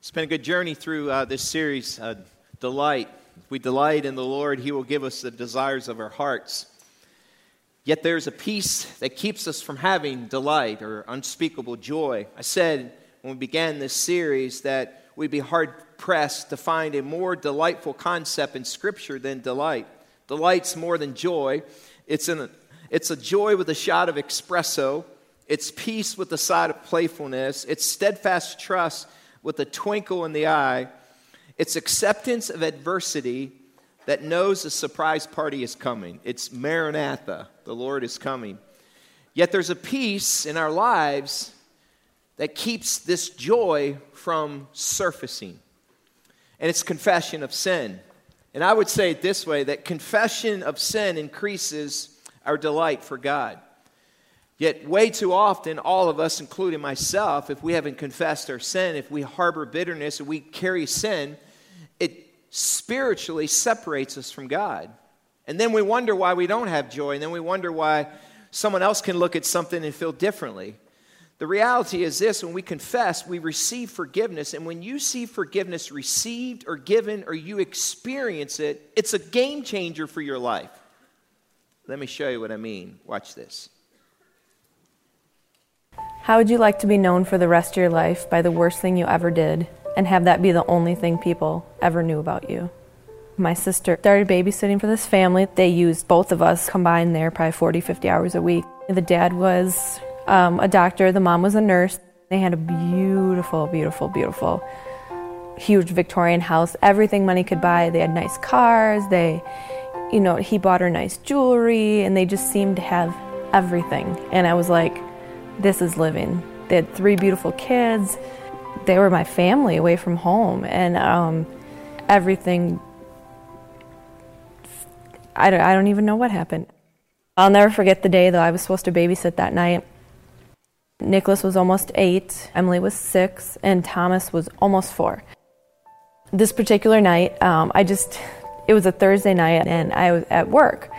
It's been a good journey through uh, this series, uh, Delight. If we delight in the Lord, He will give us the desires of our hearts. Yet there's a piece that keeps us from having delight or unspeakable joy. I said when we began this series that we'd be hard pressed to find a more delightful concept in Scripture than delight. Delight's more than joy, it's, an, it's a joy with a shot of espresso, it's peace with a side of playfulness, it's steadfast trust with a twinkle in the eye. It's acceptance of adversity that knows a surprise party is coming. It's Maranatha, the Lord is coming. Yet there's a piece in our lives that keeps this joy from surfacing. And it's confession of sin. And I would say it this way that confession of sin increases our delight for God. Yet, way too often, all of us, including myself, if we haven't confessed our sin, if we harbor bitterness, if we carry sin, it spiritually separates us from God. And then we wonder why we don't have joy, and then we wonder why someone else can look at something and feel differently. The reality is this when we confess, we receive forgiveness. And when you see forgiveness received or given or you experience it, it's a game changer for your life. Let me show you what I mean. Watch this. How would you like to be known for the rest of your life by the worst thing you ever did and have that be the only thing people ever knew about you? My sister started babysitting for this family. They used both of us combined there probably 40, 50 hours a week. The dad was um, a doctor, the mom was a nurse. They had a beautiful, beautiful, beautiful, huge Victorian house, everything money could buy. They had nice cars. They, you know, he bought her nice jewelry, and they just seemed to have everything. And I was like, this is living. They had three beautiful kids. They were my family away from home, and um, everything. I don't, I don't even know what happened. I'll never forget the day, though. I was supposed to babysit that night. Nicholas was almost eight, Emily was six, and Thomas was almost four. This particular night, um, I just, it was a Thursday night, and I was at work.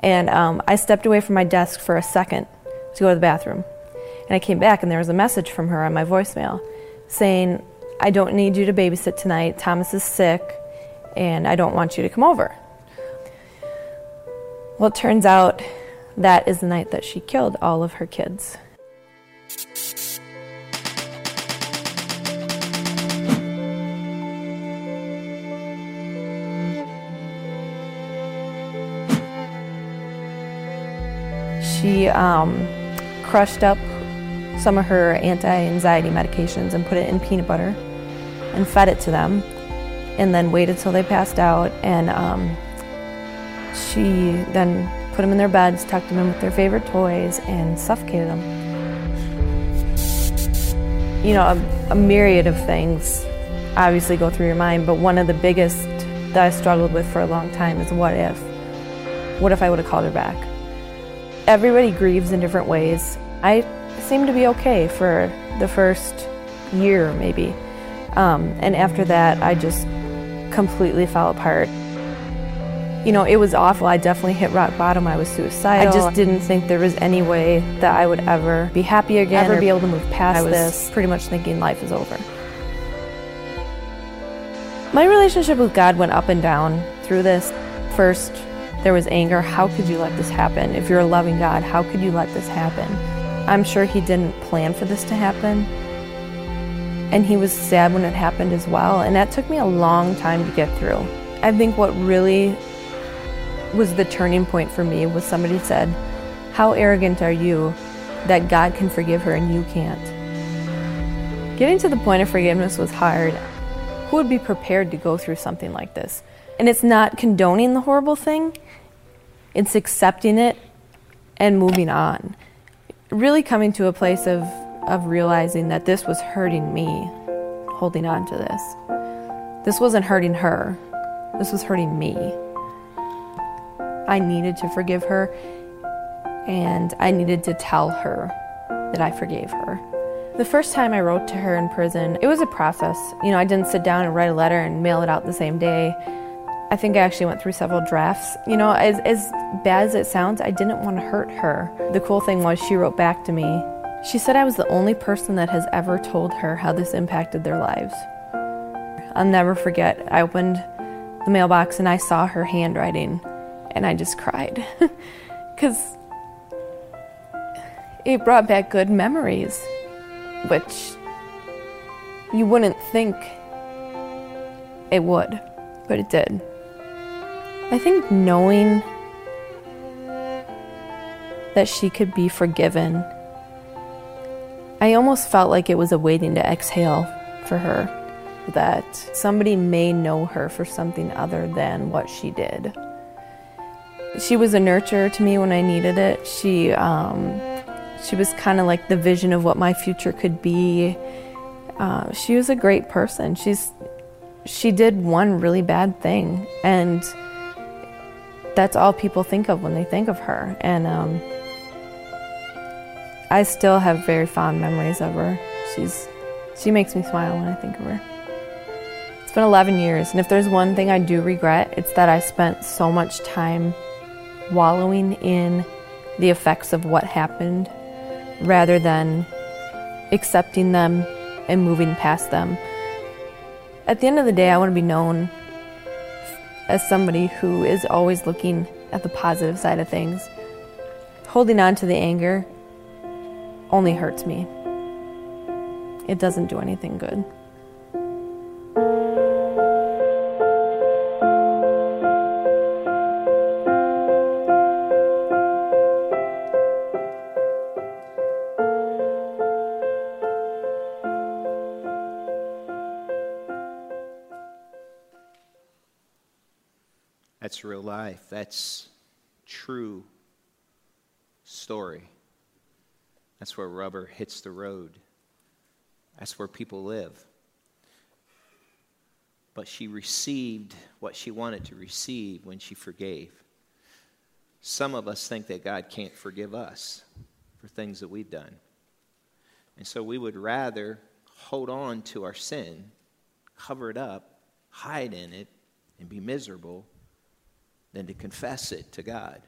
And um, I stepped away from my desk for a second to go to the bathroom. And I came back and there was a message from her on my voicemail saying, I don't need you to babysit tonight. Thomas is sick and I don't want you to come over. Well, it turns out that is the night that she killed all of her kids. She um, crushed up some of her anti anxiety medications and put it in peanut butter and fed it to them, and then waited till they passed out. And um, she then put them in their beds, tucked them in with their favorite toys, and suffocated them. You know, a, a myriad of things obviously go through your mind, but one of the biggest that I struggled with for a long time is what if? What if I would have called her back? Everybody grieves in different ways. I seemed to be okay for the first year, maybe. Um, and after that, I just completely fell apart. You know, it was awful. I definitely hit rock bottom. I was suicidal. I just didn't think there was any way that I would ever be happy again, ever be able to move past I was this. Pretty much thinking life is over. My relationship with God went up and down through this. First, there was anger. How could you let this happen? If you're a loving God, how could you let this happen? I'm sure he didn't plan for this to happen. And he was sad when it happened as well. And that took me a long time to get through. I think what really was the turning point for me was somebody said, How arrogant are you that God can forgive her and you can't? Getting to the point of forgiveness was hard. Who would be prepared to go through something like this? And it's not condoning the horrible thing, it's accepting it and moving on really coming to a place of, of realizing that this was hurting me, holding on to this. This wasn't hurting her, this was hurting me. I needed to forgive her, and I needed to tell her that I forgave her. The first time I wrote to her in prison, it was a process. You know, I didn't sit down and write a letter and mail it out the same day. I think I actually went through several drafts. You know, as, as bad as it sounds, I didn't want to hurt her. The cool thing was, she wrote back to me. She said I was the only person that has ever told her how this impacted their lives. I'll never forget. I opened the mailbox and I saw her handwriting and I just cried because it brought back good memories, which you wouldn't think it would, but it did. I think knowing that she could be forgiven, I almost felt like it was a waiting to exhale for her, that somebody may know her for something other than what she did. She was a nurturer to me when I needed it. She, um, she was kind of like the vision of what my future could be. Uh, she was a great person. She's she did one really bad thing, and that's all people think of when they think of her. And um, I still have very fond memories of her. She's she makes me smile when I think of her. It's been 11 years, and if there's one thing I do regret, it's that I spent so much time wallowing in the effects of what happened rather than accepting them and moving past them. At the end of the day, I want to be known as somebody who is always looking at the positive side of things. Holding on to the anger only hurts me. It doesn't do anything good. Life. That's true story. That's where rubber hits the road. That's where people live. But she received what she wanted to receive when she forgave. Some of us think that God can't forgive us for things that we've done. And so we would rather hold on to our sin, cover it up, hide in it, and be miserable than to confess it to God.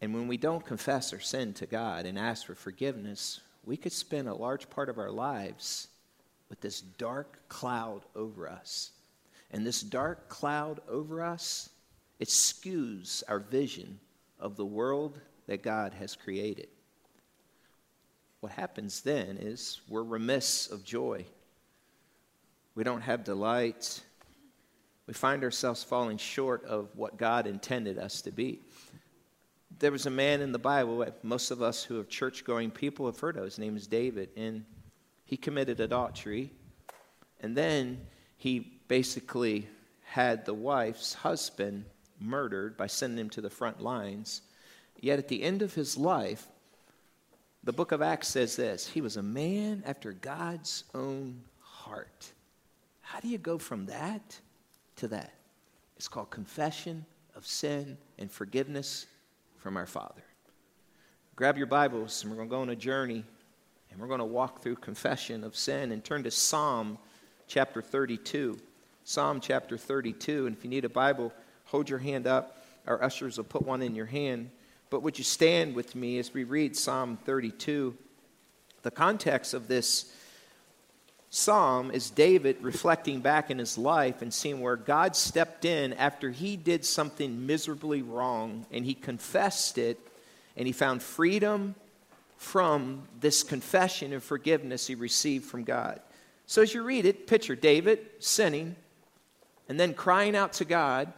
And when we don't confess our sin to God and ask for forgiveness, we could spend a large part of our lives with this dark cloud over us. And this dark cloud over us, it skews our vision of the world that God has created. What happens then is we're remiss of joy. We don't have delight. We find ourselves falling short of what God intended us to be there was a man in the Bible, uh, most of us who are church going people have heard of. His name is David, and he committed adultery. And then he basically had the wife's husband murdered by sending him to the front lines. Yet at the end of his life, the book of Acts says this he was a man after God's own heart. How do you go from that to that? It's called confession of sin and forgiveness from our Father. Grab your Bibles, and we're going to go on a journey, and we're going to walk through confession of sin and turn to Psalm chapter 32. Psalm chapter 32. And if you need a Bible, hold your hand up. Our ushers will put one in your hand. But would you stand with me as we read Psalm 32? The context of this psalm is David reflecting back in his life and seeing where God stepped in after he did something miserably wrong and he confessed it and he found freedom from this confession and forgiveness he received from God. So as you read it, picture David sinning and then crying out to God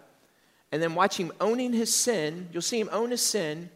and then watch him owning his sin. You'll see him own his sin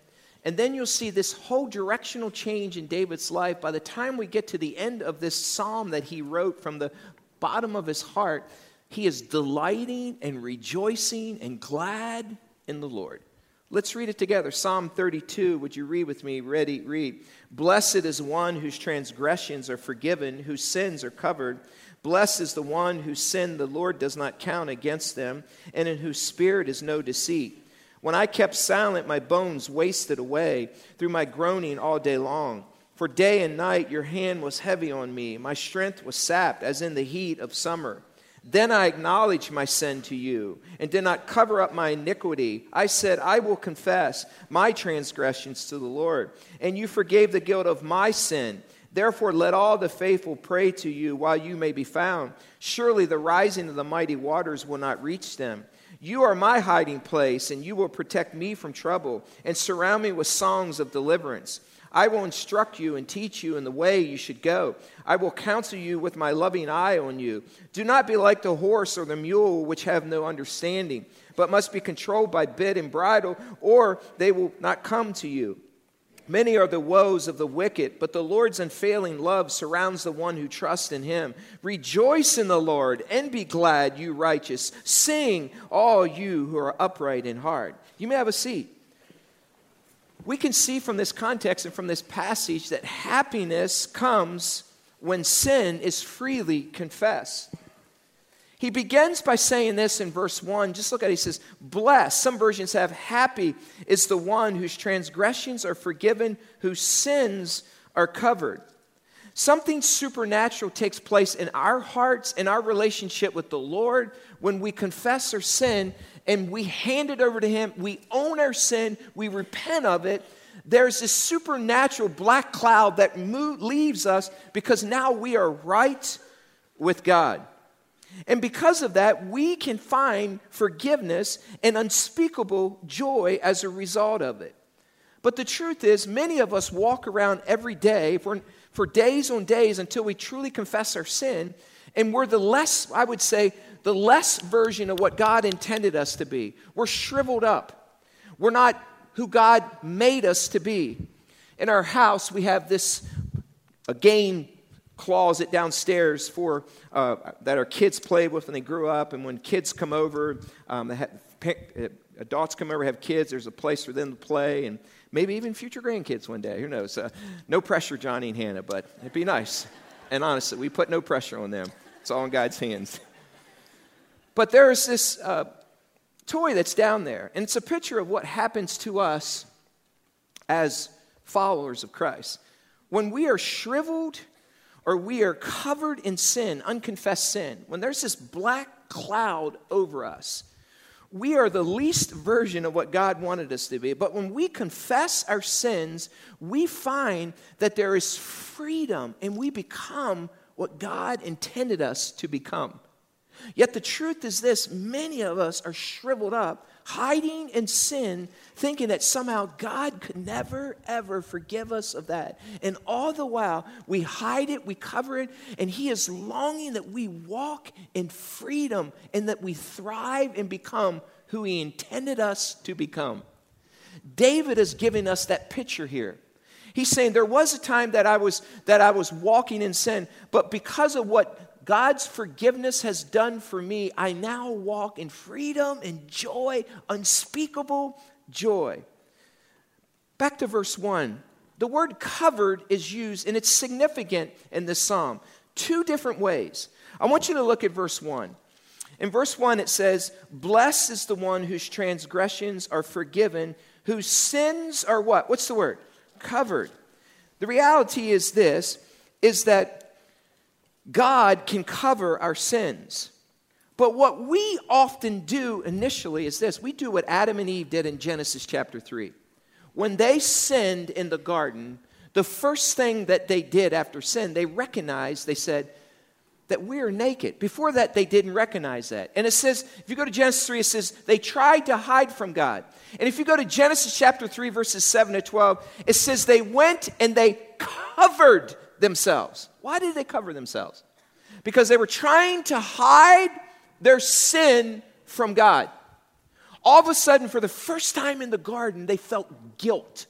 and then you'll see this whole directional change in David's life. By the time we get to the end of this psalm that he wrote from the bottom of his heart, he is delighting and rejoicing and glad in the Lord. Let's read it together. Psalm 32, would you read with me? Ready, read. Blessed is one whose transgressions are forgiven, whose sins are covered. Blessed is the one whose sin the Lord does not count against them, and in whose spirit is no deceit. When I kept silent, my bones wasted away through my groaning all day long. For day and night your hand was heavy on me. My strength was sapped as in the heat of summer. Then I acknowledged my sin to you and did not cover up my iniquity. I said, I will confess my transgressions to the Lord. And you forgave the guilt of my sin. Therefore, let all the faithful pray to you while you may be found. Surely the rising of the mighty waters will not reach them. You are my hiding place, and you will protect me from trouble and surround me with songs of deliverance. I will instruct you and teach you in the way you should go. I will counsel you with my loving eye on you. Do not be like the horse or the mule, which have no understanding, but must be controlled by bit and bridle, or they will not come to you. Many are the woes of the wicked, but the Lord's unfailing love surrounds the one who trusts in him. Rejoice in the Lord and be glad, you righteous. Sing, all you who are upright in heart. You may have a seat. We can see from this context and from this passage that happiness comes when sin is freely confessed. He begins by saying this in verse 1. Just look at it. He says, Blessed. Some versions have, Happy is the one whose transgressions are forgiven, whose sins are covered. Something supernatural takes place in our hearts, in our relationship with the Lord, when we confess our sin and we hand it over to Him. We own our sin, we repent of it. There's this supernatural black cloud that leaves us because now we are right with God. And because of that, we can find forgiveness and unspeakable joy as a result of it. But the truth is, many of us walk around every day for, for days on days until we truly confess our sin, and we're the less, I would say, the less version of what God intended us to be. We're shriveled up. We're not who God made us to be. In our house, we have this a game closet downstairs for uh, that our kids played with when they grew up, and when kids come over, um, have, uh, adults come over have kids. There's a place for them to play, and maybe even future grandkids one day. Who knows? Uh, no pressure, Johnny and Hannah, but it'd be nice. And honestly, we put no pressure on them. It's all in God's hands. But there's this uh, toy that's down there, and it's a picture of what happens to us as followers of Christ. When we are shriveled or we are covered in sin, unconfessed sin, when there's this black cloud over us, we are the least version of what God wanted us to be. But when we confess our sins, we find that there is freedom and we become what God intended us to become. Yet the truth is this many of us are shriveled up hiding in sin, thinking that somehow God could never, ever forgive us of that. And all the while, we hide it, we cover it, and He is longing that we walk in freedom and that we thrive and become who He intended us to become. David is giving us that picture here. He's saying there was a time that I was that I was walking in sin, but because of what God's forgiveness has done for me, I now walk in freedom and joy, unspeakable joy. Back to verse 1. The word covered is used, and it's significant in this psalm, two different ways. I want you to look at verse 1. In verse 1, it says, Blessed is the one whose transgressions are forgiven, whose sins are what? What's the word? Covered. The reality is this is that God can cover our sins. But what we often do initially is this we do what Adam and Eve did in Genesis chapter 3. When they sinned in the garden, the first thing that they did after sin, they recognized, they said, that we are naked. Before that, they didn't recognize that. And it says, if you go to Genesis 3, it says, they tried to hide from God. And if you go to Genesis chapter 3, verses 7 to 12, it says, they went and they covered themselves. Why did they cover themselves? Because they were trying to hide their sin from God. All of a sudden, for the first time in the garden, they felt guilt.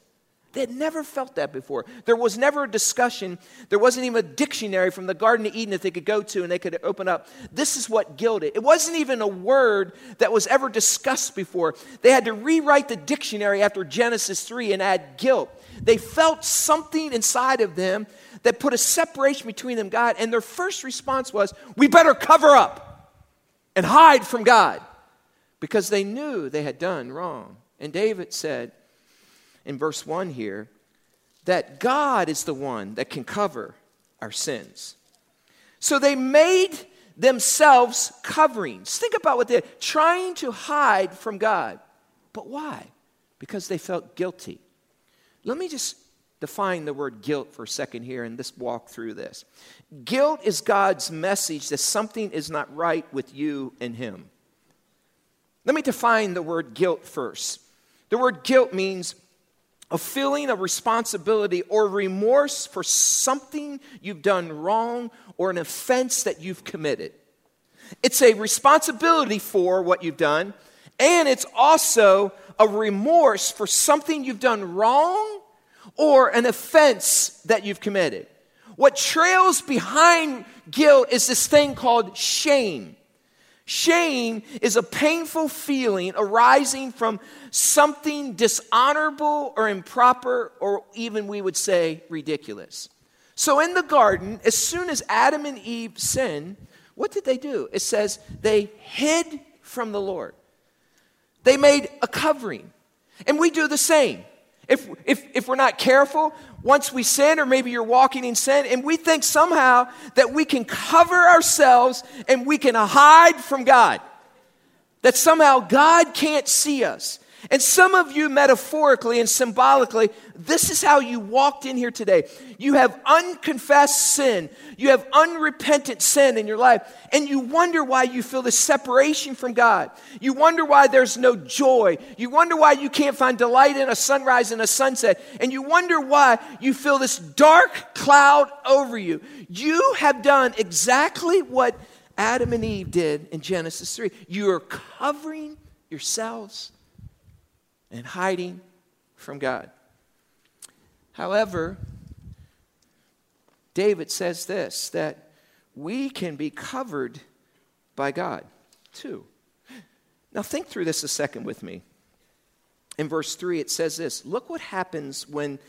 They had never felt that before. There was never a discussion. There wasn't even a dictionary from the Garden of Eden that they could go to and they could open up. This is what guilt is. It wasn't even a word that was ever discussed before. They had to rewrite the dictionary after Genesis 3 and add guilt. They felt something inside of them that put a separation between them God, and their first response was, We better cover up and hide from God because they knew they had done wrong. And David said in verse 1 here that God is the one that can cover our sins. So they made themselves coverings. Think about what they're trying to hide from God. But why? Because they felt guilty. Let me just define the word guilt for a second here and let's walk through this. Guilt is God's message that something is not right with you and Him. Let me define the word guilt first. The word guilt means a feeling of responsibility or remorse for something you've done wrong or an offense that you've committed. It's a responsibility for what you've done, and it's also a remorse for something you've done wrong or an offense that you've committed. What trails behind guilt is this thing called shame. Shame is a painful feeling arising from something dishonorable or improper, or even we would say ridiculous. So in the garden, as soon as Adam and Eve sinned, what did they do? It says they hid from the Lord. They made a covering. And we do the same. If, if, if we're not careful, once we sin, or maybe you're walking in sin, and we think somehow that we can cover ourselves and we can hide from God, that somehow God can't see us. And some of you, metaphorically and symbolically, this is how you walked in here today. You have unconfessed sin, you have unrepentant sin in your life, and you wonder why you feel this separation from God. You wonder why there's no joy. You wonder why you can't find delight in a sunrise and a sunset. And you wonder why you feel this dark cloud over you. You have done exactly what Adam and Eve did in Genesis 3. You are covering yourselves and hiding from God. However, David says this that we can be covered by God too. Now, think through this a second with me. In verse 3, it says this Look what happens when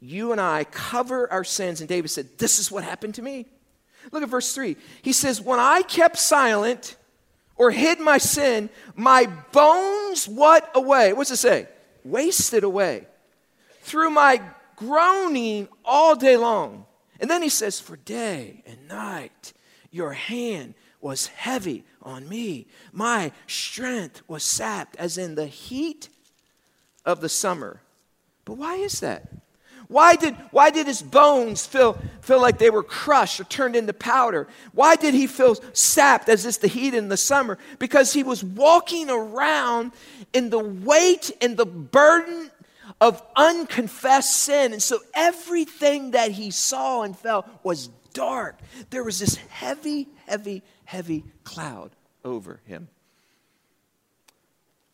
you and I cover our sins. And David said, This is what happened to me. Look at verse 3. He says, When I kept silent, or hid my sin, my bones what away? What's it say? Wasted away. Through my groaning all day long. And then he says, For day and night your hand was heavy on me. My strength was sapped as in the heat of the summer. But why is that? Why did, why did his bones feel, feel like they were crushed or turned into powder? Why did he feel sapped as is the heat in the summer? Because he was walking around in the weight and the burden of unconfessed sin. And so everything that he saw and felt was dark. There was this heavy, heavy, heavy cloud over him.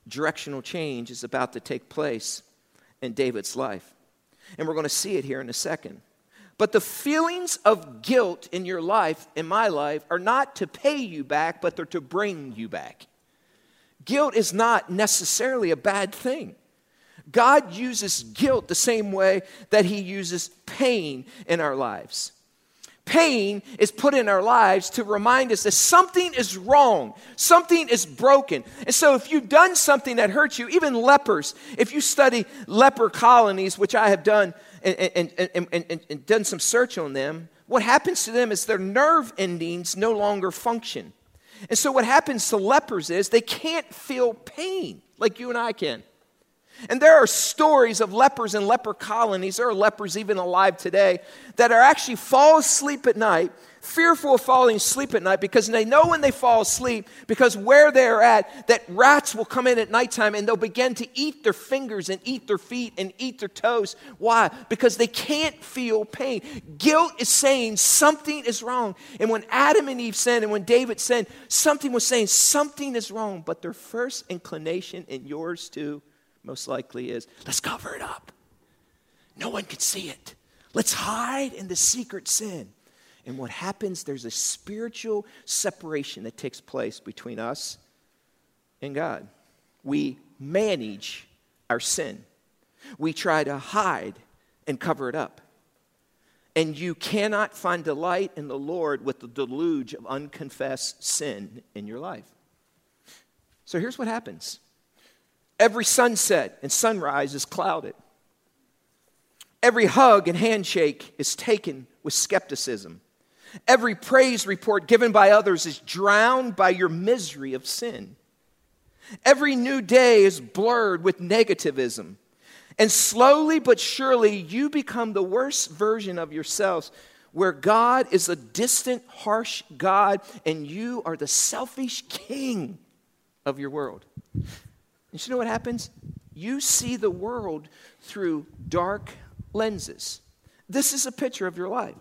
Directional change is about to take place in David's life. And we're going to see it here in a second. But the feelings of guilt in your life, in my life, are not to pay you back, but they're to bring you back. Guilt is not necessarily a bad thing. God uses guilt the same way that He uses pain in our lives pain is put in our lives to remind us that something is wrong, something is broken. And so, if you've done something that hurts you, even lepers, if you study leper colonies, which I have done and, and, and, and, done some search on them, what happens to them is their nerve endings no longer function. And so, what happens to lepers is they can't feel pain like you and I can. And there are stories of lepers in leper colonies, there are lepers even alive today, that are actually fall asleep at night, fearful of falling asleep at night because they know when they fall asleep, because where they're at, that rats will come in at nighttime and they'll begin to eat their fingers and eat their feet and eat their toes. Why? Because they can't feel pain. Guilt is saying something is wrong. And when Adam and Eve sinned and when David sinned, something was saying something is wrong. But their first inclination, and yours too, most likely is let's cover it up. No one can see it. Let's hide in the secret sin. And what happens, there's a spiritual separation that takes place between us and God. We manage our sin, we try to hide and cover it up. And you cannot find delight in the Lord with the deluge of unconfessed sin in your life. So here's what happens Every sunset and sunrise is clouded. Every hug and handshake is taken with skepticism. Every praise report given by others is drowned by your misery of sin. Every new day is blurred with negativism. And slowly but surely, you become the worst version of yourselves, where God is a distant, harsh God, and you are the selfish king of your world. And you know what happens? You see the world through dark lenses. This is a picture of your life.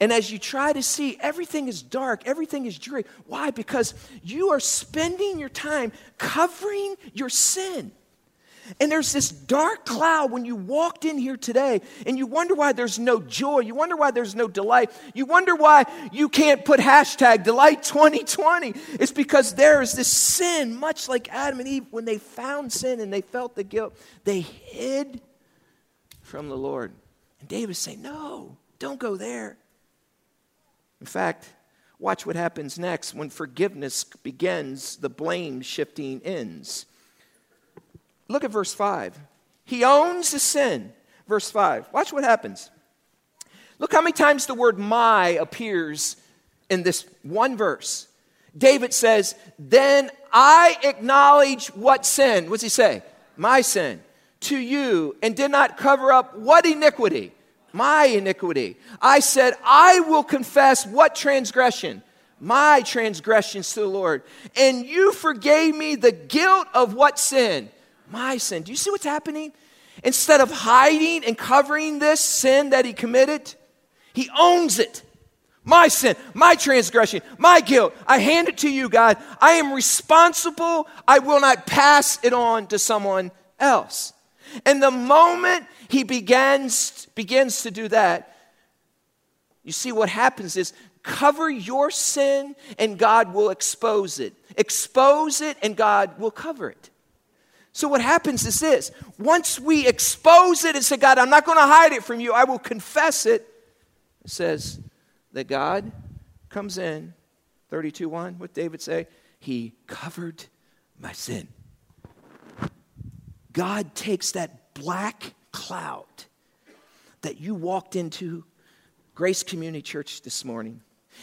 And as you try to see, everything is dark, everything is dreary. Why? Because you are spending your time covering your sin. And there's this dark cloud when you walked in here today, and you wonder why there's no joy. You wonder why there's no delight. You wonder why you can't put hashtag delight 2020. It's because there is this sin, much like Adam and Eve, when they found sin and they felt the guilt, they hid from the Lord. And David saying, No, don't go there. In fact, watch what happens next. When forgiveness begins, the blame shifting ends. Look at verse 5. He owns the sin. Verse 5. Watch what happens. Look how many times the word my appears in this one verse. David says, Then I acknowledge what sin? What's he say? My sin to you and did not cover up what iniquity? My iniquity. I said, I will confess what transgression? My transgressions to the Lord. And you forgave me the guilt of what sin? My sin. Do you see what's happening? Instead of hiding and covering this sin that he committed, he owns it. My sin, my transgression, my guilt. I hand it to you, God. I am responsible. I will not pass it on to someone else. And the moment he begins, begins to do that, you see what happens is cover your sin and God will expose it. Expose it and God will cover it. So, what happens is this once we expose it and say, God, I'm not going to hide it from you, I will confess it, it says that God comes in, 32 1, what David say? He covered my sin. God takes that black cloud that you walked into Grace Community Church this morning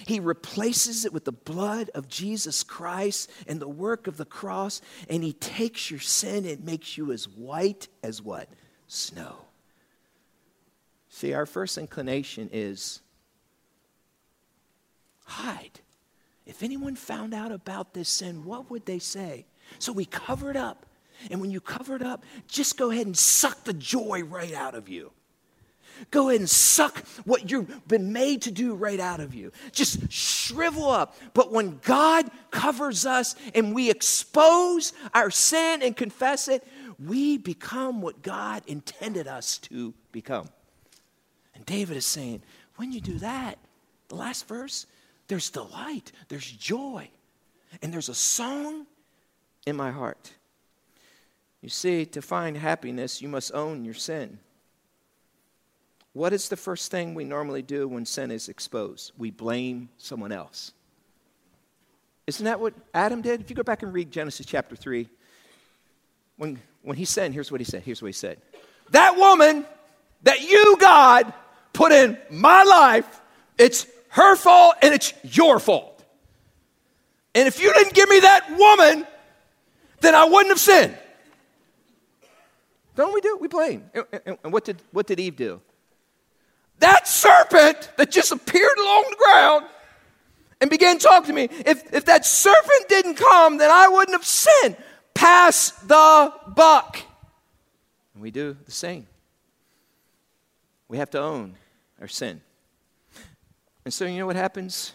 he replaces it with the blood of Jesus Christ and the work of the cross, and He takes your sin and makes you as white as what? Snow. See, our first inclination is hide. If anyone found out about this sin, what would they say? So we cover it up. And when you cover it up, just go ahead and suck the joy right out of you. Go ahead and suck what you've been made to do right out of you. Just shrivel up. But when God covers us and we expose our sin and confess it, we become what God intended us to become. And David is saying, when you do that, the last verse, there's delight, there's joy, and there's a song in my heart. You see, to find happiness, you must own your sin. What is the first thing we normally do when sin is exposed? We blame someone else. Isn't that what Adam did? If you go back and read Genesis chapter 3, when, when he sinned, here's what he said. Here's what he said That woman that you, God, put in my life, it's her fault and it's your fault. And if you didn't give me that woman, then I wouldn't have sinned. Don't we do? We blame. And, and what, did, what did Eve do? That serpent that just appeared along the ground and began talking to me, if, if that serpent didn't come, then I wouldn't have sinned. Pass the buck. And we do the same. We have to own our sin. And so, you know what happens?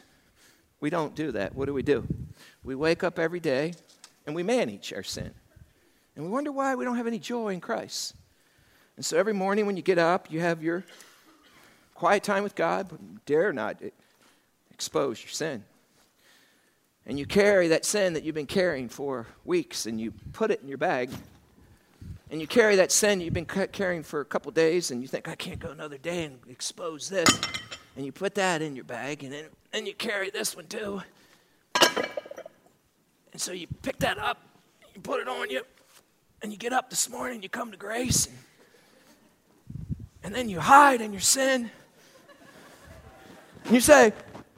We don't do that. What do we do? We wake up every day and we manage our sin. And we wonder why we don't have any joy in Christ. And so every morning when you get up, you have your quiet time with God, but dare not expose your sin. And you carry that sin that you've been carrying for weeks and you put it in your bag. And you carry that sin you've been carrying for a couple days and you think, I can't go another day and expose this. And you put that in your bag and then and you carry this one too. And so you pick that up, you put it on you, and you get up this morning, you come to grace, and, and then you hide in your sin. You say,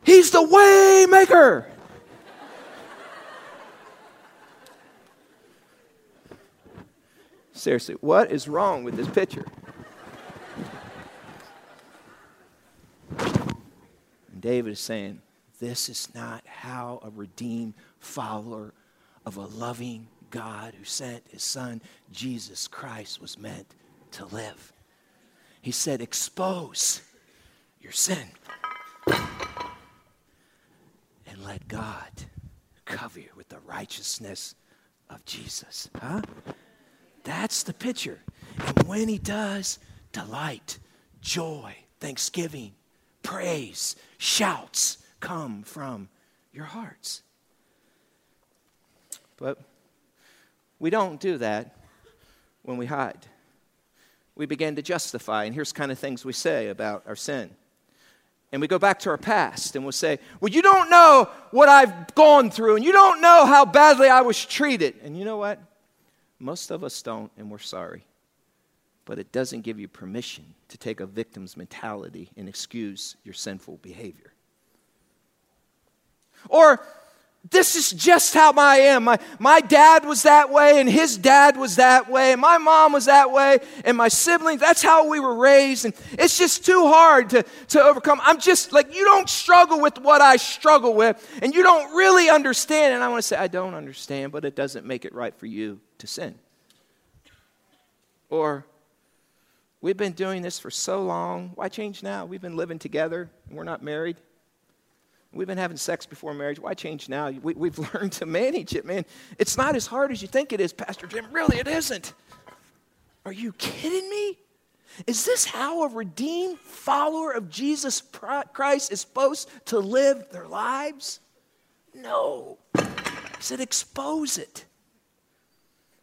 He's the way maker. Seriously, what is wrong with this picture? And David is saying, This is not how a redeemed follower of a loving God who sent his son Jesus Christ was meant to live. He said, Expose your sin and let God cover you with the righteousness of Jesus. Huh? That's the picture. And when he does, delight, joy, thanksgiving, praise, shouts come from your hearts. But we don't do that when we hide. We begin to justify, and here's kind of things we say about our sin. And we go back to our past and we'll say, Well, you don't know what I've gone through, and you don't know how badly I was treated. And you know what? Most of us don't, and we're sorry. But it doesn't give you permission to take a victim's mentality and excuse your sinful behavior. Or this is just how I am. My, my dad was that way, and his dad was that way, and my mom was that way, and my siblings, that's how we were raised. And it's just too hard to, to overcome. I'm just like, you don't struggle with what I struggle with, and you don't really understand. And I want to say, I don't understand, but it doesn't make it right for you to sin. Or, we've been doing this for so long. Why change now? We've been living together, and we're not married. We've been having sex before marriage. Why change now? We, have learned to manage it, man. It's not as hard as you think it is, Pastor Jim. Really, it isn't. Are you kidding me? Is this how a redeemed follower of Jesus Christ is supposed to live their lives? No. He said, expose it.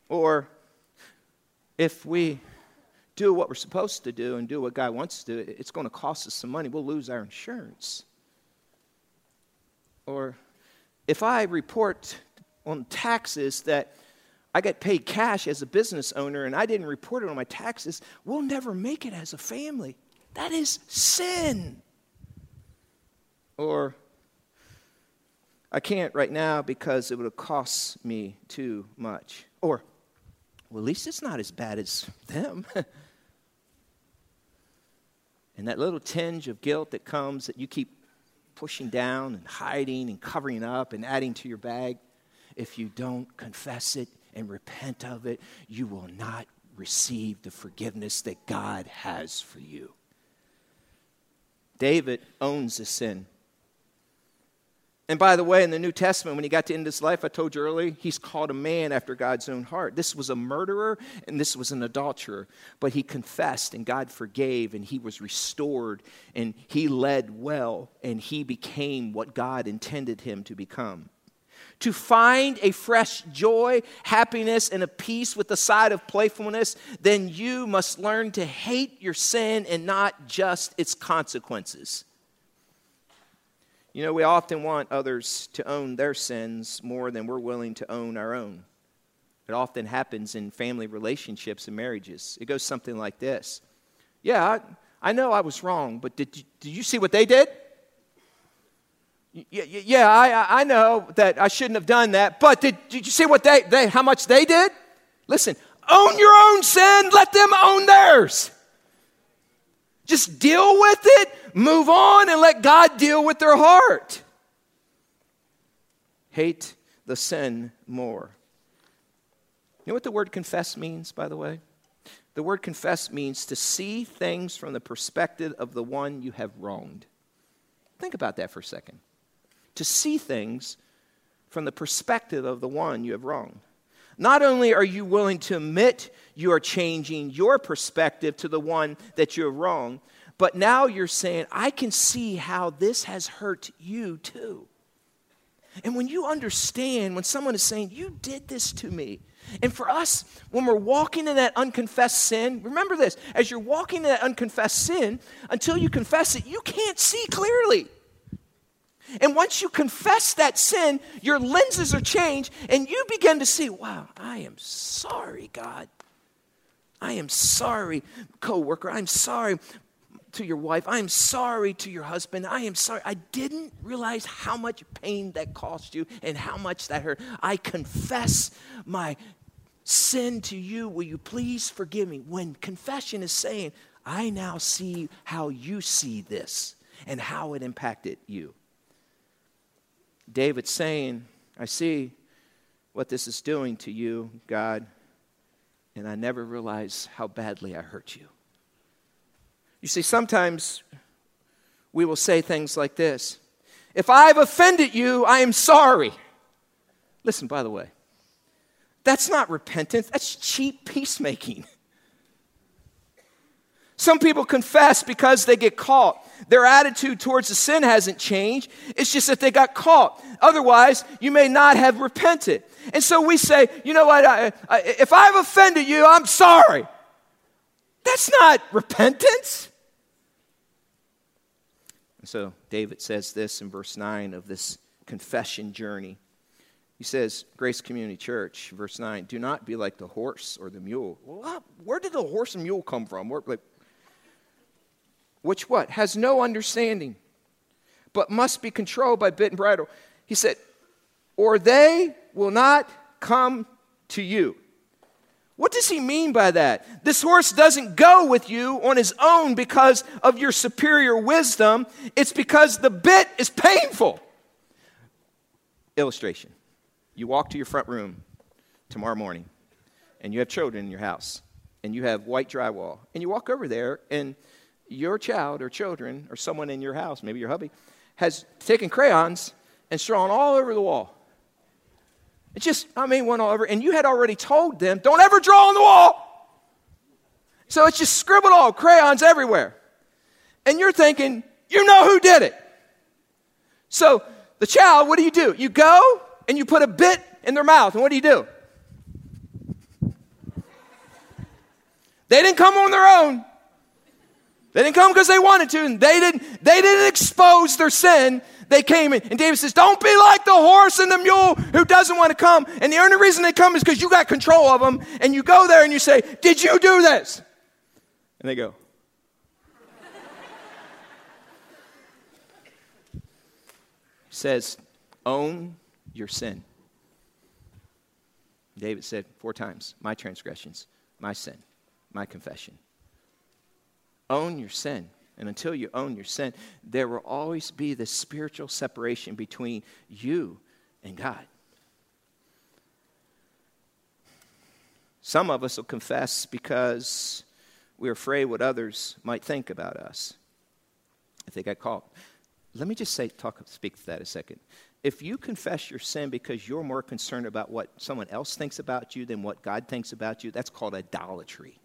Or if we do what we're supposed to do and do what God wants to do, it's going to cost us some money. We'll lose our insurance. Or if I report on taxes that I get paid cash as a business owner and I didn't report it on my taxes, we'll never make it as a family. That is sin. Or I can't right now because it would have cost me too much. Or, well, at least it's not as bad as them. and that little tinge of guilt that comes that you keep pushing down and hiding and covering up and adding to your bag, if you don't confess it and repent of it, you will not receive the forgiveness that God has for you. David owns the sin. And by the way, in the New Testament, when he got to end his life, I told you earlier, he's called a man after God's own heart. This was a murderer and this was an adulterer. But he confessed and God forgave and he was restored and he led well and he became what God intended him to become. To find a fresh joy, happiness, and a peace with the side of playfulness, then you must learn to hate your sin and not just its consequences. You know, we often want others to own their sins more than we're willing to own our own. It often happens in family relationships and marriages. It goes something like this Yeah, I, I know I was wrong, but did you, did you see what they did? Yeah, yeah I, I know that I shouldn't have done that, but did, did you see what they, they, how much they did? Listen, own your own sin, let them own theirs. Just deal with it, move on, and let God deal with their heart. Hate the sin more. You know what the word confess means, by the way? The word confess means to see things from the perspective of the one you have wronged. Think about that for a second. To see things from the perspective of the one you have wronged. Not only are you willing to admit you are changing your perspective to the one that you're wrong, but now you're saying, I can see how this has hurt you too. And when you understand, when someone is saying, You did this to me, and for us, when we're walking in that unconfessed sin, remember this as you're walking in that unconfessed sin, until you confess it, you can't see clearly. And once you confess that sin, your lenses are changed, and you begin to see, wow, I am sorry, God. I am sorry, coworker. I'm sorry, to your wife. I am sorry to your husband. I am sorry. I didn't realize how much pain that cost you and how much that hurt. I confess my sin to you, will you please forgive me? When confession is saying, I now see how you see this and how it impacted you. David's saying, I see what this is doing to you, God, and I never realized how badly I hurt you. You see, sometimes we will say things like this If I've offended you, I am sorry. Listen, by the way, that's not repentance, that's cheap peacemaking. Some people confess because they get caught. Their attitude towards the sin hasn't changed. It's just that they got caught. Otherwise, you may not have repented. And so we say, you know what, I, I, if I've offended you, I'm sorry. That's not repentance. And so David says this in verse 9 of this confession journey. He says, Grace Community Church, verse 9, do not be like the horse or the mule. Where did the horse and mule come from? Where, like, which what? Has no understanding, but must be controlled by bit and bridle. He said, or they will not come to you. What does he mean by that? This horse doesn't go with you on his own because of your superior wisdom. It's because the bit is painful. Illustration You walk to your front room tomorrow morning, and you have children in your house, and you have white drywall, and you walk over there, and your child or children or someone in your house, maybe your hubby, has taken crayons and strawn all over the wall. It just, I mean, went all over. And you had already told them, don't ever draw on the wall. So it's just scribbled all, crayons everywhere. And you're thinking, you know who did it. So the child, what do you do? You go and you put a bit in their mouth. And what do you do? They didn't come on their own. They didn't come because they wanted to, and they didn't, they didn't expose their sin. They came in. And David says, Don't be like the horse and the mule who doesn't want to come. And the only reason they come is because you got control of them. And you go there and you say, Did you do this? And they go, says, Own your sin. David said four times, My transgressions, my sin, my confession. Own your sin. And until you own your sin, there will always be this spiritual separation between you and God. Some of us will confess because we're afraid what others might think about us if they got caught. Let me just say, talk, speak to that a second. If you confess your sin because you're more concerned about what someone else thinks about you than what God thinks about you, that's called idolatry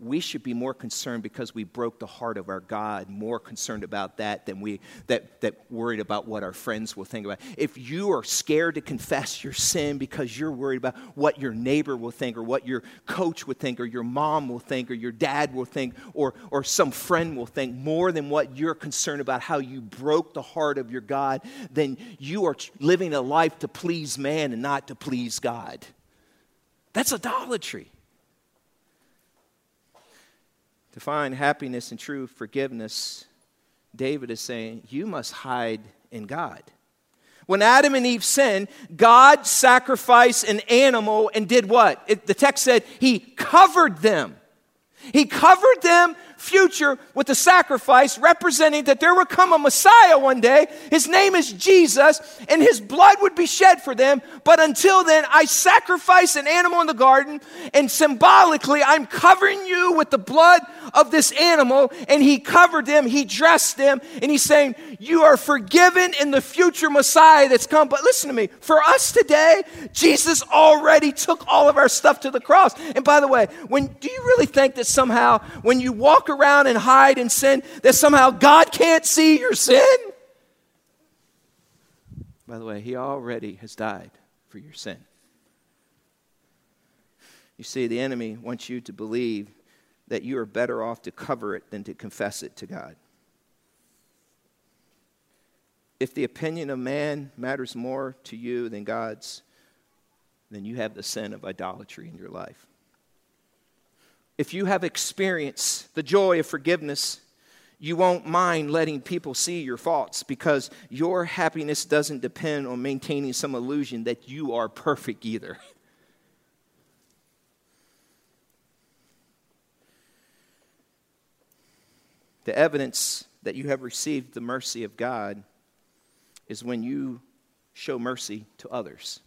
we should be more concerned because we broke the heart of our God, more concerned about that than we that, that worried about what our friends will think about. If you are scared to confess your sin because you're worried about what your neighbor will think or what your coach would think or your mom will think or your dad will think or, or some friend will think more than what you're concerned about how you broke the heart of your God, then you are living a life to please man and not to please God. That's idolatry. To find happiness and true forgiveness, David is saying, you must hide in God. When Adam and Eve sinned, God sacrificed an animal and did what? It, the text said he covered them. He covered them future with the sacrifice, representing that there would come a Messiah one day. His name is Jesus, and his blood would be shed for them. But until then, I sacrifice an animal in the garden, and symbolically, I'm covering you with the blood of this animal. And he covered them, he dressed them, and he's saying, You are forgiven in the future Messiah that's come. But listen to me, for us today, Jesus already took all of our stuff to the cross. And by the way, when do you really think that somehow when you walk around and hide in sin that somehow God can't see your sin? By the way, He already has died for your sin. You see, the enemy wants you to believe that you are better off to cover it than to confess it to God. If the opinion of man matters more to you than God's, then you have the sin of idolatry in your life if you have experienced the joy of forgiveness, you won't mind letting people see your faults because your happiness doesn't depend on maintaining some illusion that you are perfect either. The evidence that you have received the mercy of God is when you show mercy to others.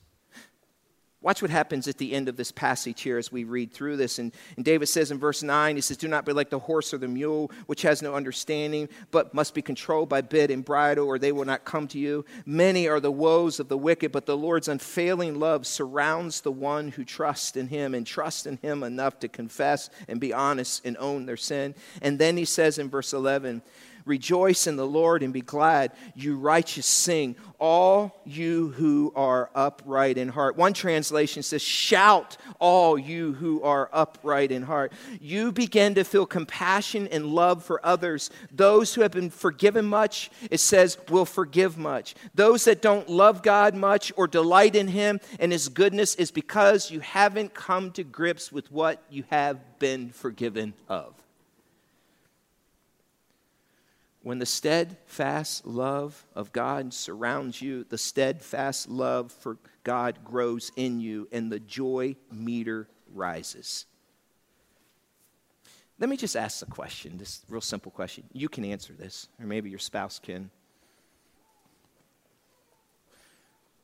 Watch what happens at the end of this passage here as we read through this. And, and, David says in verse 9, he says, Do not be like the horse or the mule, which has no understanding, but must be controlled by bit and bridle, or they will not come to you. Many are the woes of the wicked, but the Lord's unfailing love surrounds the one who trusts in him and trusts in him enough to confess and be honest and own their sin. And then he says in verse 11, Rejoice in the Lord and be glad, you righteous sing, all you who are upright in heart. One translation says, Shout, all you who are upright in heart. You begin to feel compassion and love for others. Those who have been forgiven much, it says, will forgive much. Those that don't love God much or delight in Him and His goodness is because you haven't come to grips with what you have been forgiven of. When the steadfast love of God surrounds you, the steadfast love for God grows in you, and the joy meter rises. Let me just ask a question, this real simple question. You can answer this, or maybe your spouse can.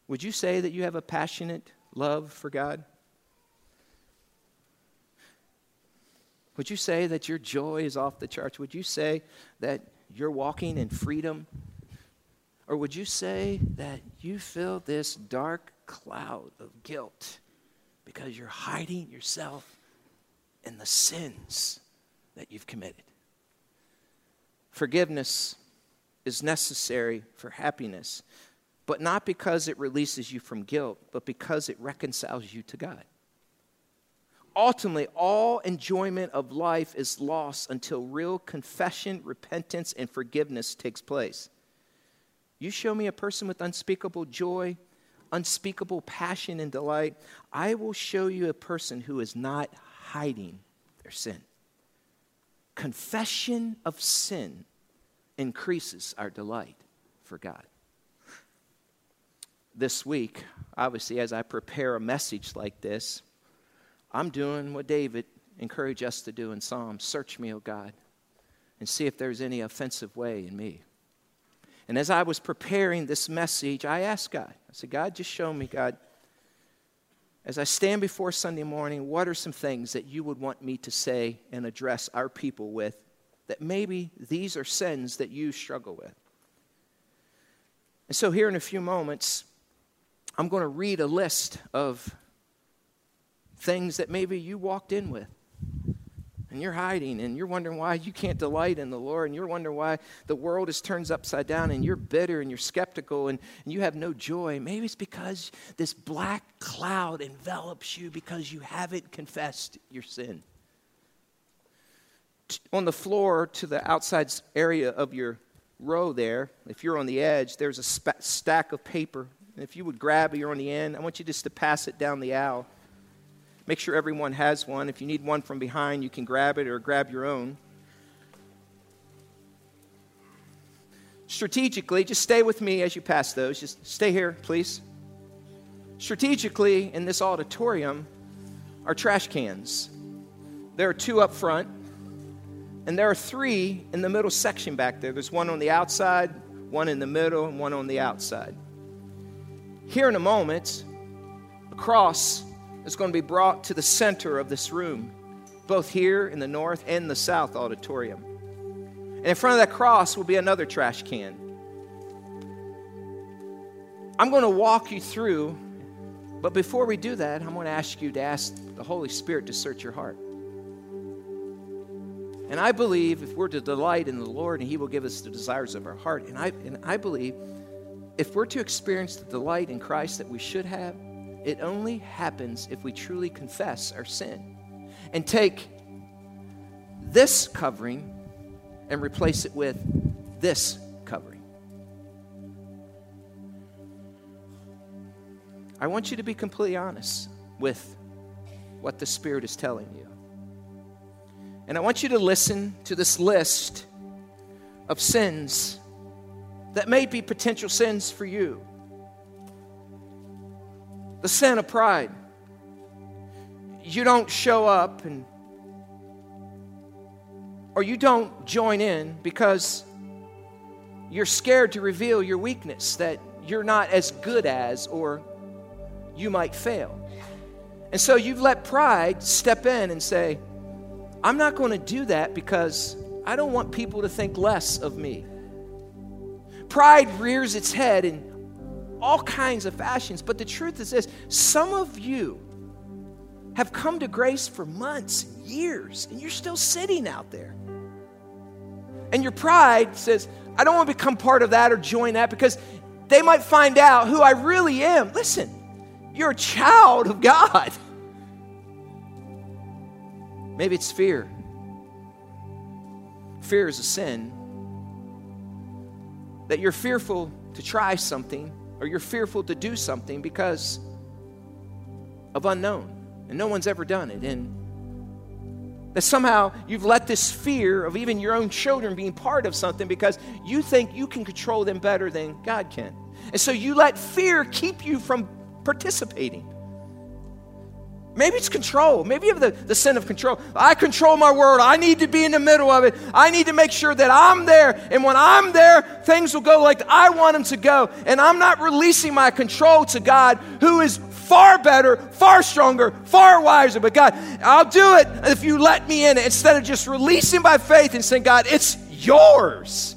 Would you say that you have a passionate love for God? Would you say that your joy is off the charts? Would you say that you're walking in freedom? Or would you say that you feel this dark cloud of guilt because you're hiding yourself in the sins that you've committed? Forgiveness is necessary for happiness, but not because it releases you from guilt, but because it reconciles you to God ultimately, all enjoyment of life is lost until real confession, repentance, and forgiveness takes place. You show me a person with unspeakable joy, unspeakable passion, and delight, I will show you a person who is not hiding their sin. Confession of sin increases our delight for God. This week, obviously, as I prepare a message like this, I'm doing what David encouraged us to do in Psalms Search me, O God, and see if there's any offensive way in me. And as I was preparing this message, I asked God, I said, God, just show me, God, as I stand before Sunday morning, what are some things that you would want me to say and address our people with that maybe these are sins that you struggle with? And so, here in a few moments, I'm going to read a list of things that maybe you walked in with. And you're hiding and you're wondering why you can't delight in the Lord and you're wondering why the world is turned upside down and you're bitter and you're skeptical and, and you have no joy. Maybe it's because this black cloud envelops you because you haven't confessed your sin. On the floor to the outside area of your row there, if you're on the edge, there's a sp- stack of paper. And if you would grab it, you're on the end, I want you just to pass it down the aisle. Make sure everyone has one. If you need one from behind, you can grab it or grab your own. Strategically, just stay with me as you pass those. Just stay here, please. Strategically, in this auditorium are trash cans. There are two up front, and there are three in the middle section back there. There's one on the outside, one in the middle, and one on the outside. Here in a moment, across is going to be brought to the center of this room, both here in the north and the south auditorium. And in front of that cross will be another trash can. I'm going to walk you through, but before we do that, I'm going to ask you to ask the Holy Spirit to search your heart. And I believe if we're to delight in the Lord and He will give us the desires of our heart, and I, and I believe if we're to experience the delight in Christ that we should have, it only happens if we truly confess our sin and take this covering and replace it with this covering. I want you to be completely honest with what the Spirit is telling you. And I want you to listen to this list of sins that may be potential sins for you the sin of pride. You don't show up and or you don't join in because you're scared to reveal your weakness that you're not as good as or you might fail. And so you've let pride step in and say, I'm not going to do that because I don't want people to think less of me. Pride rears its head in all kinds of fashions, but the truth is this some of you have come to grace for months, years, and you're still sitting out there. And your pride says, I don't want to become part of that or join that because they might find out who I really am. Listen, you're a child of God. Maybe it's fear. Fear is a sin. That you're fearful to try something or you're fearful to do something because of unknown and no one's ever done it. And that somehow you've let this fear of even your own children being part of something because you think you can control them better than God can. And so you let fear keep you from participating. Maybe it's control. Maybe you have the, the sin of control. I control my world. I need to be in the middle of it. I need to make sure that I'm there. And when I'm there, things will go like I want them to go. And I'm not releasing my control to God, who is far better, far stronger, far wiser. But God, I'll do it if you let me in instead of just releasing by faith and saying, God, it's yours.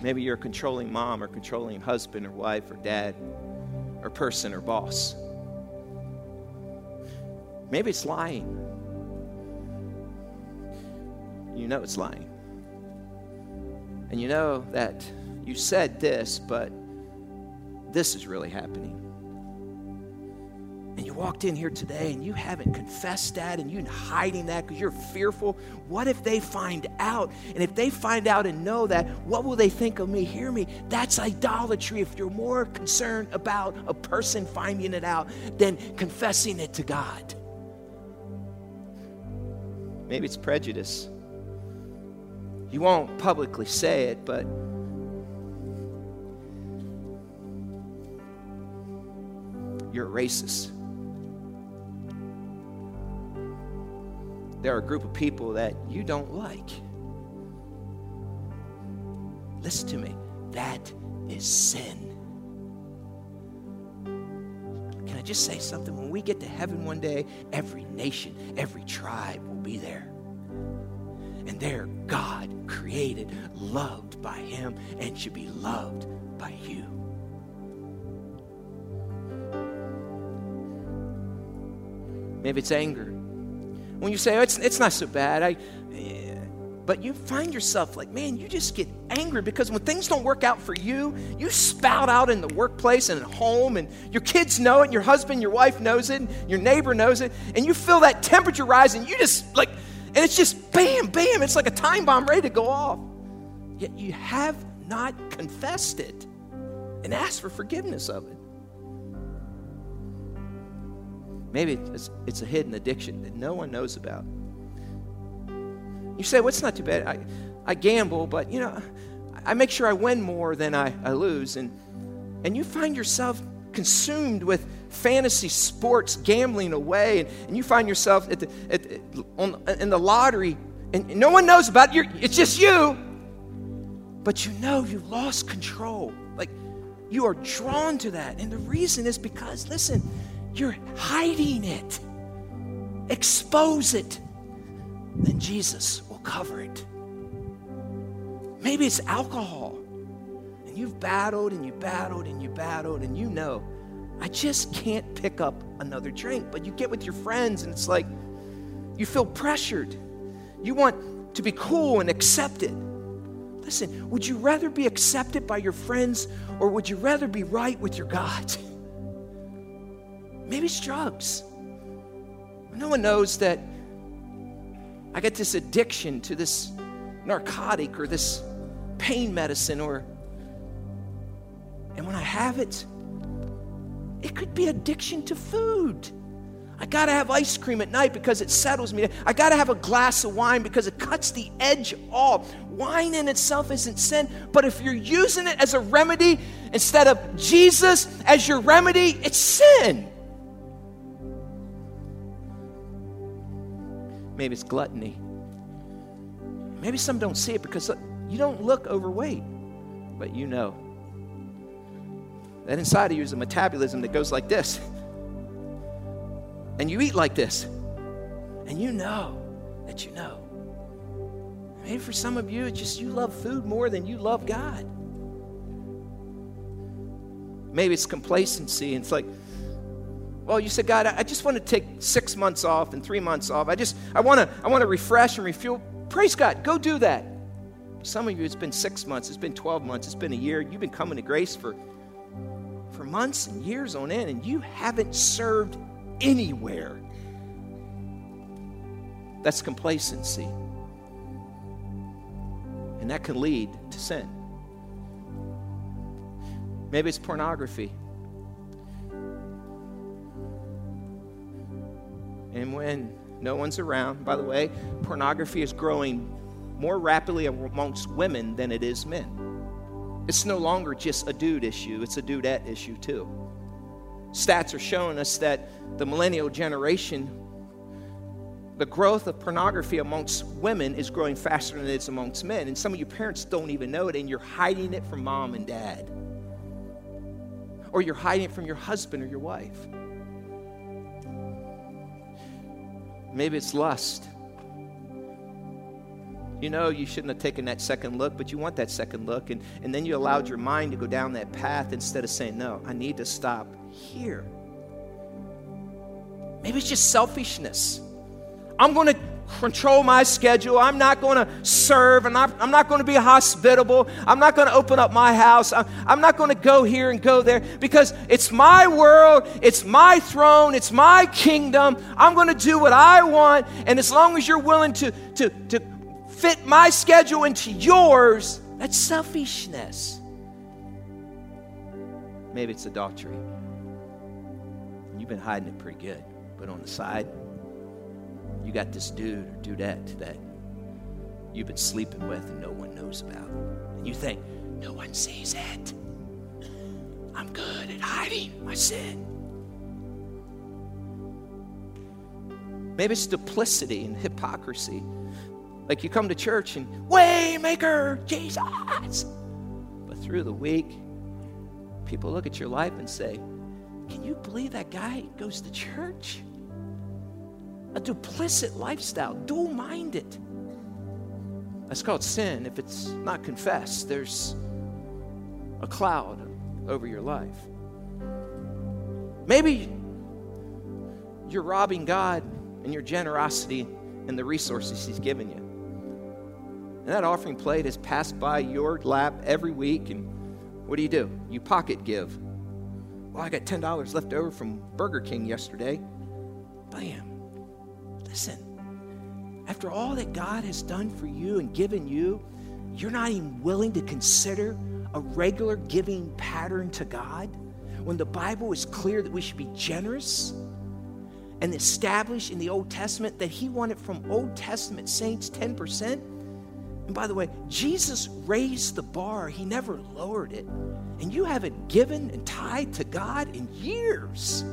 Maybe you're a controlling mom or controlling husband or wife or dad or person or boss. Maybe it's lying. You know it's lying. And you know that you said this, but this is really happening and you walked in here today and you haven't confessed that and you're hiding that because you're fearful, what if they find out? And if they find out and know that, what will they think of me? Hear me. That's idolatry if you're more concerned about a person finding it out than confessing it to God. Maybe it's prejudice. You won't publicly say it, but you're a racist. there are a group of people that you don't like. Listen to me. That is sin. Can I just say something? When we get to heaven one day, every nation, every tribe be there. And they're God created, loved by Him, and should be loved by you. Maybe it's anger. When you say, oh, it's, it's not so bad, I, but you find yourself like, man, you just get angry because when things don't work out for you, you spout out in the workplace and at home, and your kids know it, your husband, your wife knows it, your neighbor knows it, and you feel that temperature rise, and you just like, and it's just bam, bam, it's like a time bomb ready to go off. Yet you have not confessed it and asked for forgiveness of it. Maybe it's, it's a hidden addiction that no one knows about. You say, well, it's not too bad. I, I gamble, but, you know, I make sure I win more than I, I lose. And, and you find yourself consumed with fantasy sports gambling away. And, and you find yourself at the, at, on, in the lottery, and no one knows about it. You're, it's just you. But you know you've lost control. Like, you are drawn to that. And the reason is because, listen, you're hiding it. Expose it. Then Jesus cover it. Maybe it's alcohol. And you've battled and you battled and you battled and you know, I just can't pick up another drink. But you get with your friends and it's like you feel pressured. You want to be cool and accepted. Listen, would you rather be accepted by your friends or would you rather be right with your God? Maybe it's drugs. No one knows that I get this addiction to this narcotic or this pain medicine or and when I have it, it could be addiction to food. I got to have ice cream at night because it settles me. I got to have a glass of wine because it cuts the edge off. Wine in itself isn't sin, but if you're using it as a remedy instead of Jesus as your remedy, it's sin. Maybe it's gluttony. Maybe some don't see it because uh, you don't look overweight, but you know. That inside of you is a metabolism that goes like this. And you eat like this. And you know that you know. Maybe for some of you, it's just you love food more than you love God. Maybe it's complacency. And it's like, well, you said, God, I just want to take six months off and three months off. I just, I want to, I want to refresh and refuel. Praise God, go do that. Some of you, it's been six months, it's been 12 months, it's been a year. You've been coming to grace for, for months and years on end, and you haven't served anywhere. That's complacency. And that can lead to sin. Maybe it's pornography. And when no one's around, by the way, pornography is growing more rapidly amongst women than it is men. It's no longer just a dude issue, it's a dudette issue too. Stats are showing us that the millennial generation, the growth of pornography amongst women is growing faster than it is amongst men. And some of your parents don't even know it, and you're hiding it from mom and dad. Or you're hiding it from your husband or your wife. Maybe it's lust. You know you shouldn't have taken that second look, but you want that second look. And, and then you allowed your mind to go down that path instead of saying, No, I need to stop here. Maybe it's just selfishness. I'm going to control my schedule. I'm not going to serve, and I'm, I'm not going to be hospitable. I'm not going to open up my house. I'm, I'm not going to go here and go there because it's my world, it's my throne, it's my kingdom. I'm going to do what I want, and as long as you're willing to, to, to fit my schedule into yours, that's selfishness. Maybe it's adultery. You've been hiding it pretty good, but on the side, you got this dude or dudette that you've been sleeping with and no one knows about. And you think, no one sees it. I'm good at hiding my sin. Maybe it's duplicity and hypocrisy. Like you come to church and, Waymaker, Jesus. But through the week, people look at your life and say, Can you believe that guy goes to church? A duplicit lifestyle, dual minded. That's called sin. If it's not confessed, there's a cloud over your life. Maybe you're robbing God and your generosity and the resources He's given you. And that offering plate has passed by your lap every week, and what do you do? You pocket give. Well, I got $10 left over from Burger King yesterday. Bam. Listen, after all that God has done for you and given you, you're not even willing to consider a regular giving pattern to God when the Bible is clear that we should be generous and established in the Old Testament that He wanted from Old Testament saints 10%. And by the way, Jesus raised the bar, He never lowered it. And you haven't given and tithed to God in years.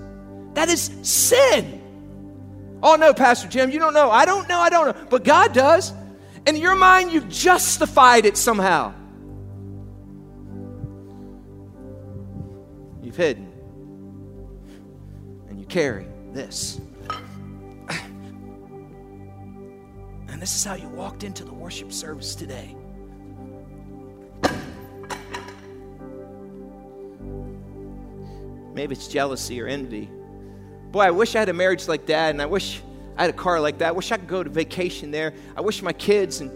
That is sin. Oh, no, Pastor Jim, you don't know. I don't know, I don't know. But God does. In your mind, you've justified it somehow. You've hidden. And you carry this. And this is how you walked into the worship service today. Maybe it's jealousy or envy. Boy, I wish I had a marriage like that, and I wish I had a car like that. I wish I could go to vacation there. I wish my kids, and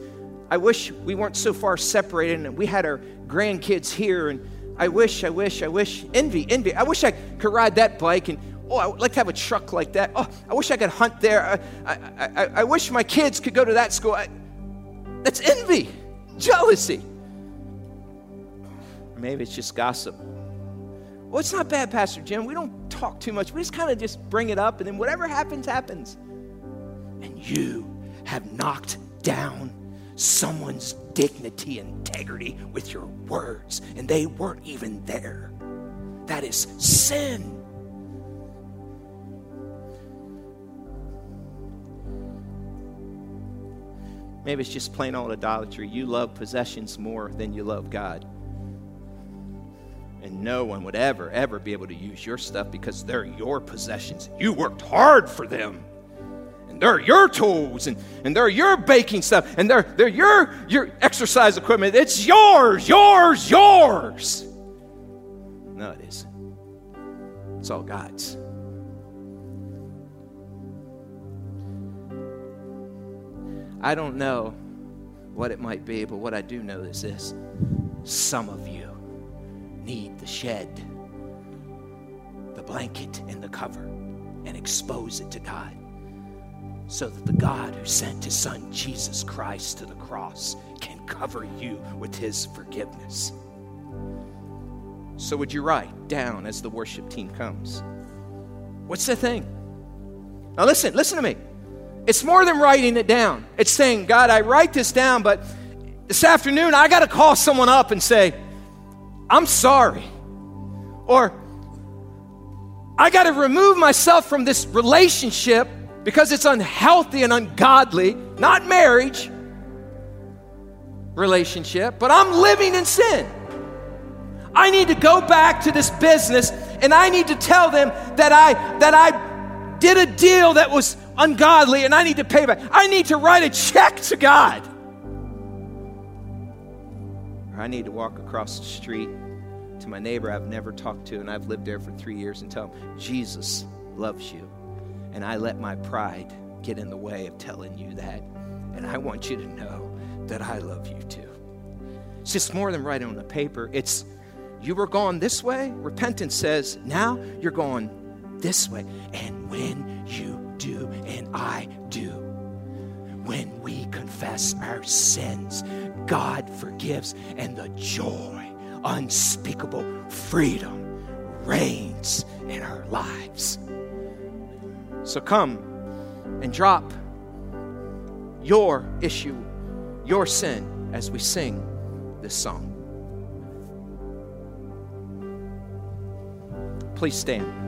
I wish we weren't so far separated and we had our grandkids here. And I wish, I wish, I wish. Envy, envy. I wish I could ride that bike, and oh, I would like to have a truck like that. Oh, I wish I could hunt there. I, I, I, I wish my kids could go to that school. I, that's envy, jealousy. Maybe it's just gossip. Well, it's not bad, Pastor Jim. We don't talk too much. We just kind of just bring it up, and then whatever happens, happens. And you have knocked down someone's dignity integrity with your words, and they weren't even there. That is sin. Maybe it's just plain old idolatry. You love possessions more than you love God. And no one would ever, ever be able to use your stuff because they're your possessions. You worked hard for them. And they're your tools and, and they're your baking stuff and they're, they're your, your exercise equipment. It's yours, yours, yours. No, it isn't. It's all God's. I don't know what it might be, but what I do know is this some of you need the shed, the blanket, and the cover and expose it to God so that the God who sent his son Jesus Christ to the cross can cover you with his forgiveness. So, would you write down as the worship team comes? What's the thing? Now, listen, listen to me. It's more than writing it down. It's saying, God, I write this down, but this afternoon I got to call someone up and say, I'm sorry. Or, I got to remove myself from this relationship because it's unhealthy and ungodly, not marriage relationship, but I'm living in sin. I need to go back to this business and I need to tell them that I that I did a deal that was ungodly and I need to pay back. I need to write a check to God. Or I need to walk across the street to my neighbor I've never talked to and I've lived there for 3 years and tell him Jesus loves you. And I let my pride get in the way of telling you that. And I want you to know that I love you too. It's just more than writing on the paper. It's you were going this way. Repentance says, now you're going this way. And when you do, and I do, when we confess our sins, God forgives, and the joy, unspeakable freedom reigns in our lives. So come and drop your issue, your sin, as we sing this song. Please stand.